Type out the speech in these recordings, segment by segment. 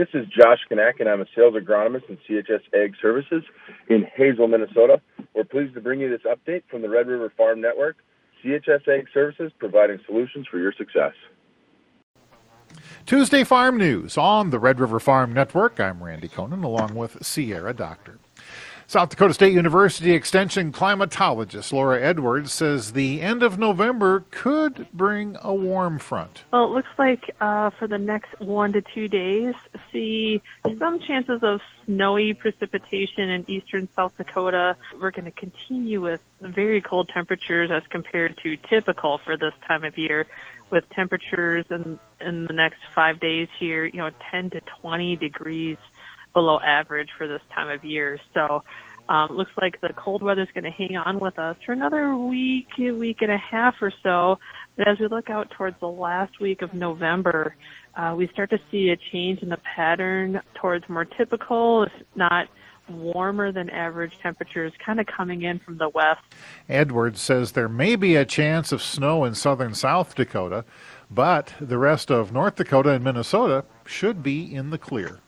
This is Josh Kanak, and I'm a sales agronomist in CHS Ag Services in Hazel, Minnesota. We're pleased to bring you this update from the Red River Farm Network. CHS Ag Services providing solutions for your success. Tuesday Farm News on the Red River Farm Network. I'm Randy Koenen along with Sierra Doctor. South Dakota State University Extension climatologist Laura Edwards says the end of November could bring a warm front. Well, it looks like uh, for the next one to two days, see some chances of snowy precipitation in eastern South Dakota. We're going to continue with very cold temperatures as compared to typical for this time of year, with temperatures in in the next five days here, you know, 10 to 20 degrees below average for this time of year. So um, looks like the cold weather is going to hang on with us for another week, week and a half or so. But as we look out towards the last week of November, uh, we start to see a change in the pattern towards more typical, if not warmer than average temperatures kind of coming in from the west. Edwards says there may be a chance of snow in southern South Dakota, but the rest of North Dakota and Minnesota should be in the clear.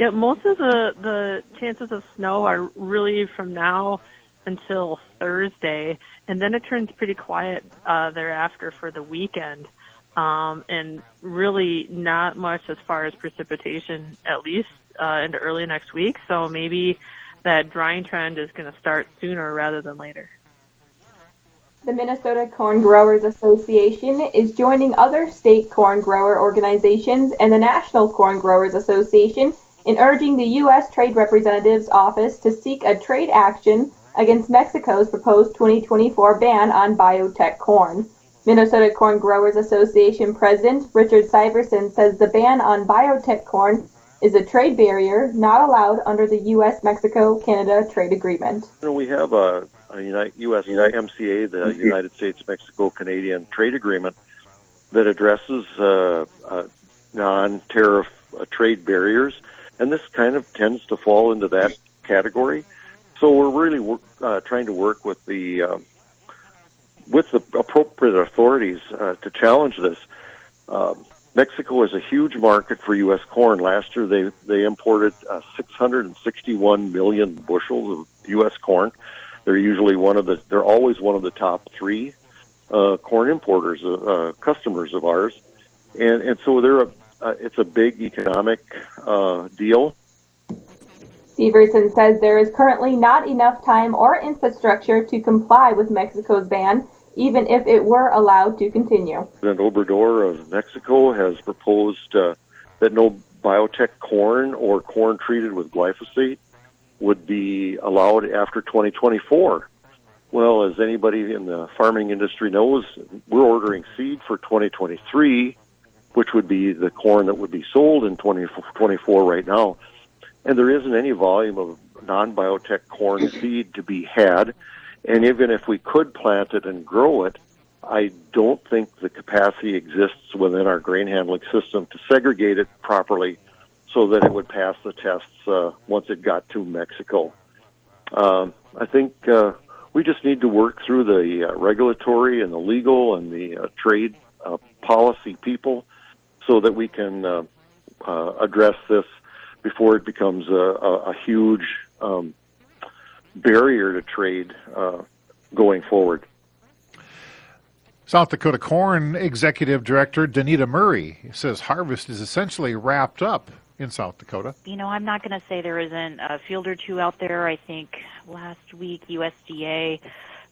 Yeah, most of the the chances of snow are really from now until Thursday, and then it turns pretty quiet uh, thereafter for the weekend, um, and really not much as far as precipitation, at least uh, into early next week. So maybe that drying trend is going to start sooner rather than later. The Minnesota Corn Growers Association is joining other state corn grower organizations and the National Corn Growers Association in urging the U.S. Trade Representative's office to seek a trade action against Mexico's proposed 2024 ban on biotech corn. Minnesota Corn Growers Association President Richard Syverson says the ban on biotech corn is a trade barrier not allowed under the U.S. Mexico Canada trade agreement. We have a, a U.S. MCA, the United States Mexico Canadian trade agreement, that addresses uh, uh, non tariff uh, trade barriers and this kind of tends to fall into that category. So we're really uh, trying to work with the uh, with the appropriate authorities uh, to challenge this. Um, Mexico is a huge market for U.S. corn. Last year, they they imported uh, 661 million bushels of U.S. corn. They're usually one of the they're always one of the top three uh, corn importers, uh, uh customers of ours, and and so they're a uh, it's a big economic uh, deal. Syverson says there is currently not enough time or infrastructure to comply with Mexico's ban, even if it were allowed to continue. President Obrador of Mexico has proposed uh, that no biotech corn or corn treated with glyphosate would be allowed after 2024. Well, as anybody in the farming industry knows, we're ordering seed for 2023 which would be the corn that would be sold in 2024 right now. And there isn't any volume of non biotech corn seed to be had. And even if we could plant it and grow it, I don't think the capacity exists within our grain handling system to segregate it properly so that it would pass the tests uh, once it got to Mexico. Um, I think uh, we just need to work through the uh, regulatory and the legal and the uh, trade uh, policy people so that we can uh, uh, address this before it becomes a, a, a huge um, barrier to trade uh, going forward. South Dakota Corn Executive Director Danita Murray says harvest is essentially wrapped up in South Dakota. You know, I'm not going to say there isn't a field or two out there. I think last week USDA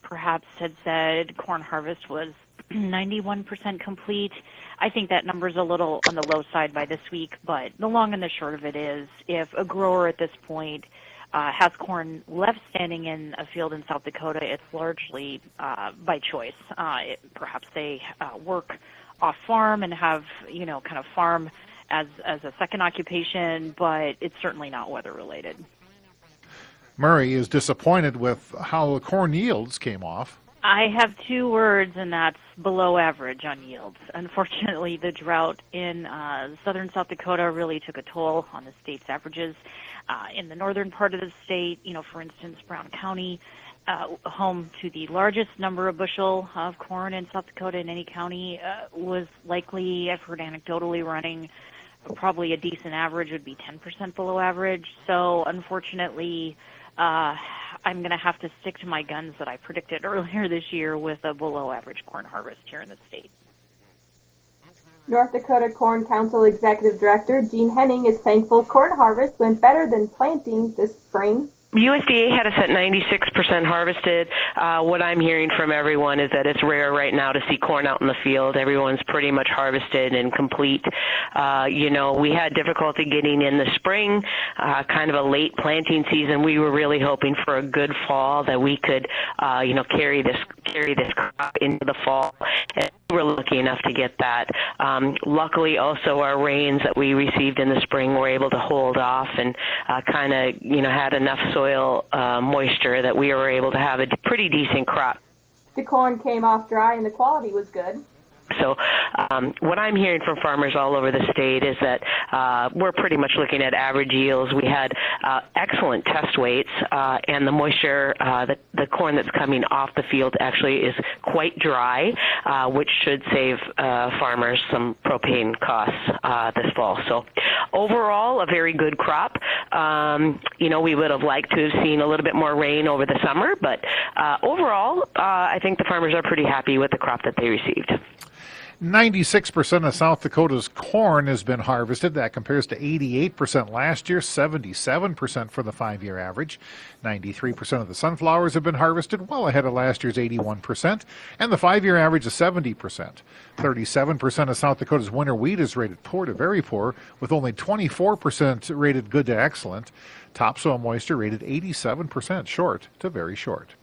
perhaps had said corn harvest was 91% complete. I think that number's a little on the low side by this week, but the long and the short of it is if a grower at this point uh, has corn left standing in a field in South Dakota, it's largely uh, by choice. Uh, it, perhaps they uh, work off farm and have, you know, kind of farm as, as a second occupation, but it's certainly not weather related. Murray is disappointed with how the corn yields came off. I have two words, and that's below average on yields. Unfortunately, the drought in uh, southern South Dakota really took a toll on the state's averages. Uh, in the northern part of the state, you know, for instance, Brown County, uh, home to the largest number of bushel of corn in South Dakota in any county, uh, was likely, I've heard anecdotally, running probably a decent average would be 10% below average. So unfortunately, uh, I'm going to have to stick to my guns that I predicted earlier this year with a below average corn harvest here in the state. North Dakota Corn Council Executive Director Gene Henning is thankful corn harvest went better than planting this spring. USDA had us at 96% harvested. Uh, what I'm hearing from everyone is that it's rare right now to see corn out in the field. Everyone's pretty much harvested and complete. Uh, you know, we had difficulty getting in the spring, uh, kind of a late planting season. We were really hoping for a good fall that we could, uh, you know, carry this carry this crop into the fall. And were lucky enough to get that. Um, luckily, also our rains that we received in the spring were able to hold off and uh, kind of, you know, had enough soil uh, moisture that we were able to have a pretty decent crop. The corn came off dry and the quality was good. So, um, what I'm hearing from farmers all over the state is that uh, we're pretty much looking at average yields. We had uh, excellent test weights, uh, and the moisture, uh, the, the corn that's coming off the field actually is quite dry, uh, which should save uh, farmers some propane costs this fall. So, overall, a very good crop. Um, you know, we would have liked to have seen a little bit more rain over the summer, but overall, I think the farmers are pretty happy with the crop that they received. 96% of South Dakota's corn has been harvested. That compares to 88% last year, 77% for the five year average. 93% of the sunflowers have been harvested, well ahead of last year's 81%, and the five year average is 70%. 37% of South Dakota's winter wheat is rated poor to very poor, with only 24% rated good to excellent. Topsoil moisture rated 87% short to very short.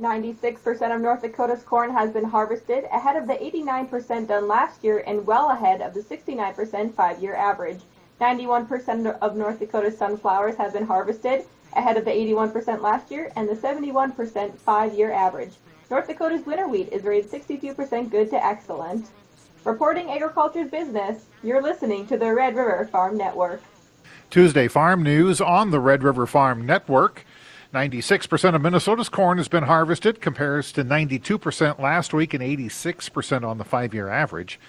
96% of North Dakota's corn has been harvested, ahead of the 89% done last year and well ahead of the 69% five-year average. 91% of North Dakota's sunflowers have been harvested, ahead of the 81% last year and the 71% five-year average. North Dakota's winter wheat is rated 62% good to excellent. Reporting agriculture's business, you're listening to the Red River Farm Network. Tuesday Farm News on the Red River Farm Network. 96% of Minnesota's corn has been harvested, compares to 92% last week and 86% on the five year average.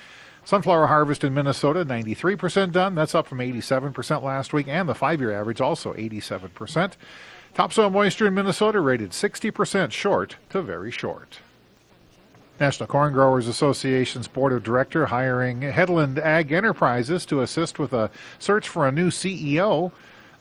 Sunflower harvest in Minnesota, 93% done. That's up from 87% last week, and the five year average also 87%. Topsoil moisture in Minnesota rated 60% short to very short. National Corn Growers Association's Board of Director hiring Headland Ag Enterprises to assist with a search for a new CEO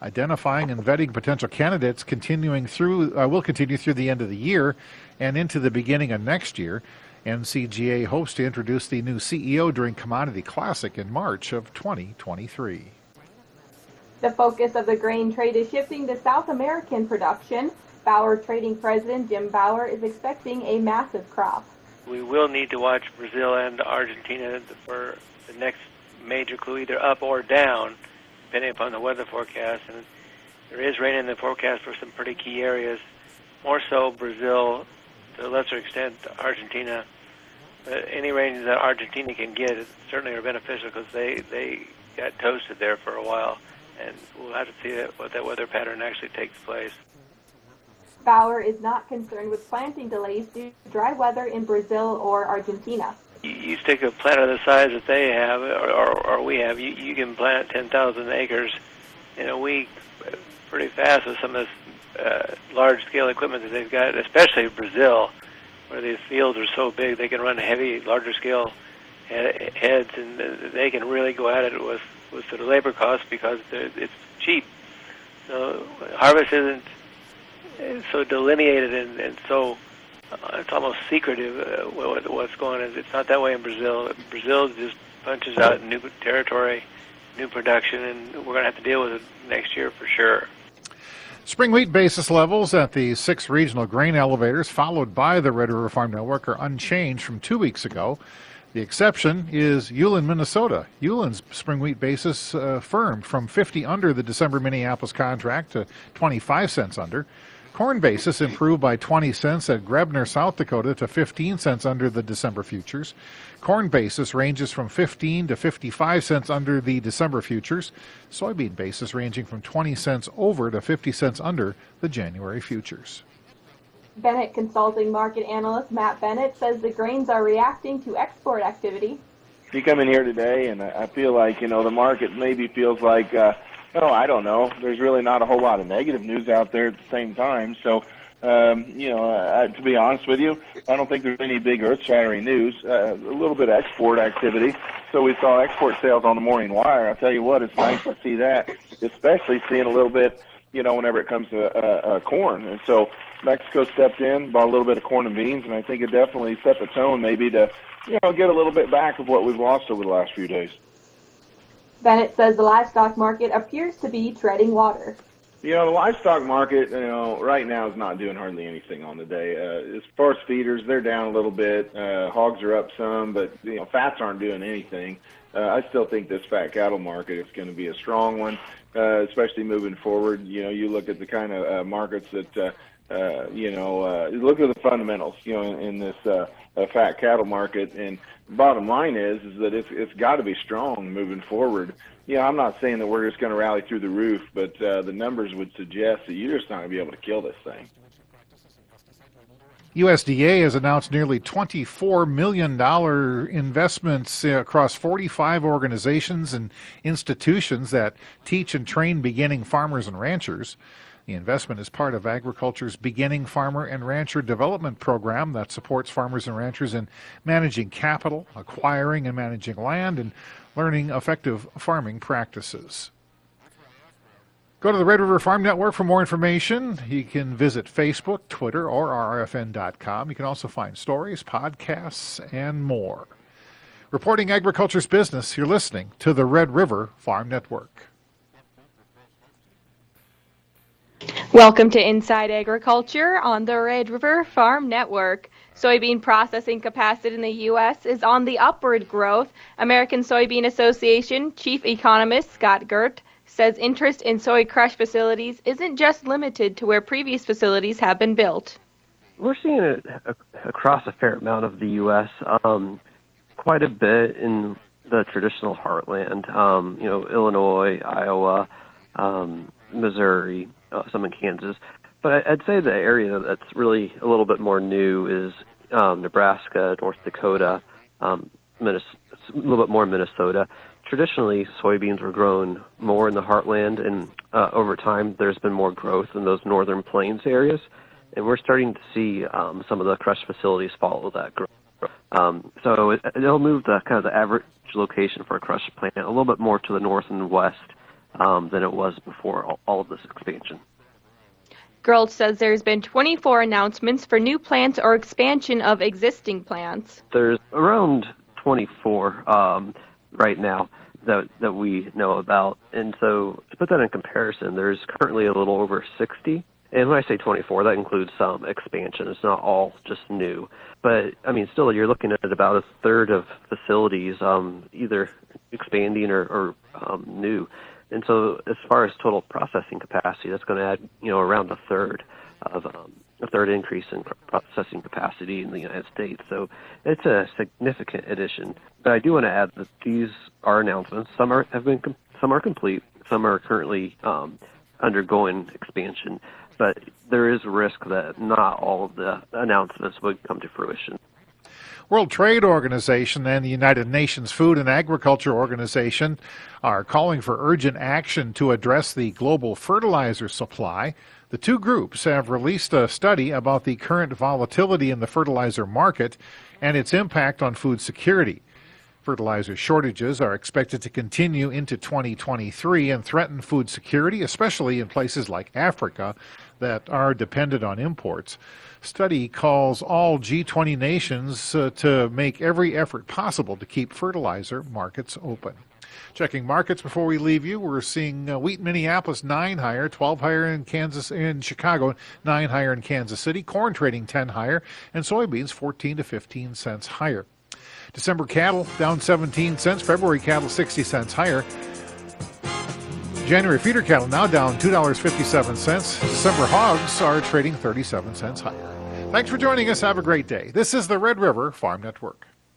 identifying and vetting potential candidates continuing through uh, will continue through the end of the year and into the beginning of next year. NCGA hopes to introduce the new CEO during Commodity Classic in March of 2023. The focus of the grain trade is shifting to South American production. Bower Trading President Jim Bower is expecting a massive crop. We will need to watch Brazil and Argentina for the next major clue, either up or down depending upon the weather forecast. And there is rain in the forecast for some pretty key areas, more so Brazil, to a lesser extent Argentina. But any rain that Argentina can get is certainly are beneficial because they they got toasted there for a while, and we'll have to see what that weather pattern actually takes place. Bower is not concerned with planting delays due to dry weather in Brazil or Argentina you stick a plant of the size that they have or, or, or we have, you, you can plant 10,000 acres in a week pretty fast with some of this uh, large-scale equipment that they've got, especially Brazil, where these fields are so big they can run heavy, larger-scale heads, and they can really go at it with with the labor costs because it's cheap. So harvest isn't so delineated and, and so uh, it's almost secretive uh, what, what's going on. It's not that way in Brazil. Brazil just punches out new territory, new production, and we're going to have to deal with it next year for sure. Spring wheat basis levels at the six regional grain elevators, followed by the Red River Farm Network, are unchanged from two weeks ago. The exception is Ulen, Minnesota. Ulen's spring wheat basis uh, firmed from 50 under the December Minneapolis contract to 25 cents under. Corn basis improved by 20 cents at Grebner, South Dakota to 15 cents under the December futures. Corn basis ranges from 15 to 55 cents under the December futures. Soybean basis ranging from 20 cents over to 50 cents under the January futures. Bennett Consulting market analyst Matt Bennett says the grains are reacting to export activity. you come in here today, and I feel like you know the market maybe feels like, uh, oh, I don't know. There's really not a whole lot of negative news out there at the same time. So, um, you know, uh, to be honest with you, I don't think there's any big earth-shattering news. Uh, a little bit of export activity. So we saw export sales on the morning wire. I'll tell you what, it's nice to see that, especially seeing a little bit, you know, whenever it comes to uh, uh, corn. And so Mexico stepped in, bought a little bit of corn and beans, and I think it definitely set the tone maybe to, you know, get a little bit back of what we've lost over the last few days. Bennett says the livestock market appears to be treading water. You know, the livestock market, you know, right now is not doing hardly anything on the day. Uh, as far as feeders, they're down a little bit. Uh, hogs are up some, but you know, fats aren't doing anything. Uh, I still think this fat cattle market is going to be a strong one, uh, especially moving forward. You know, you look at the kind of uh, markets that, uh, uh, you know, uh, look at the fundamentals. You know, in, in this uh, uh, fat cattle market, and bottom line is, is that it's it's got to be strong moving forward yeah, I'm not saying that we're just going to rally through the roof, but uh, the numbers would suggest that you're just not going to be able to kill this thing. USDA has announced nearly $24 million investments across 45 organizations and institutions that teach and train beginning farmers and ranchers. The investment is part of agriculture's beginning farmer and rancher development program that supports farmers and ranchers in managing capital, acquiring and managing land, and learning effective farming practices. Go to the Red River Farm Network for more information. You can visit Facebook, Twitter, or rfn.com. You can also find stories, podcasts, and more. Reporting agriculture's business, you're listening to the Red River Farm Network. Welcome to Inside Agriculture on the Red River Farm Network. Soybean processing capacity in the U.S. is on the upward growth. American Soybean Association Chief Economist Scott Gerlt says interest in soy crush facilities isn't just limited to where previous facilities have been built. We're seeing it across a fair amount of the U.S. Um, quite a bit in the traditional heartland. Um, you know, Illinois, Iowa, um, Missouri, uh, some in Kansas. But I'd say the area that's really a little bit more new is um, Nebraska, North Dakota, um, Minnesota, a little bit more Minnesota. Traditionally, soybeans were grown more in the heartland, and uh, over time, there's been more growth in those northern plains areas. And we're starting to see um, some of the crush facilities follow that growth. Um, so it, it'll move the kind of the average location for a crush plant a little bit more to the north and west um, than it was before all, of this expansion. Gerlt says there's been 24 announcements for new plants or expansion of existing plants. There's around 24 um, right now that that we know about, and so to put that in comparison, there's currently a little over 60. And when I say 24, that includes some expansion. It's not all just new, but I mean, still, you're looking at about a third of facilities um, either expanding or, or um, new. And so, as far as total processing capacity, that's going to add, you know, around a third of um, a third increase in processing capacity in the United States. So, it's a significant addition. But I do want to add that these are announcements. Some are have been some are complete. Some are currently um, undergoing expansion. But there is a risk that not all of the announcements would come to fruition. World Trade Organization and the United Nations Food and Agriculture Organization are calling for urgent action to address the global fertilizer supply. The two groups have released a study about the current volatility in the fertilizer market and its impact on food security. Fertilizer shortages are expected to continue into 2023 and threaten food security, especially in places like Africa that are dependent on imports study calls all G20 nations uh, to make every effort possible to keep fertilizer markets open. Checking markets before we leave you, we're seeing uh, wheat in Minneapolis 9 higher, 12 higher in Kansas in Chicago, 9 higher in Kansas City, corn trading 10 higher, and soybeans 14 to 15 cents higher. December cattle down 17 cents, February cattle 60 cents higher. January feeder cattle now down $2.57. December hogs are trading 37 cents higher. Thanks for joining us. Have a great day. This is the Red River Farm Network.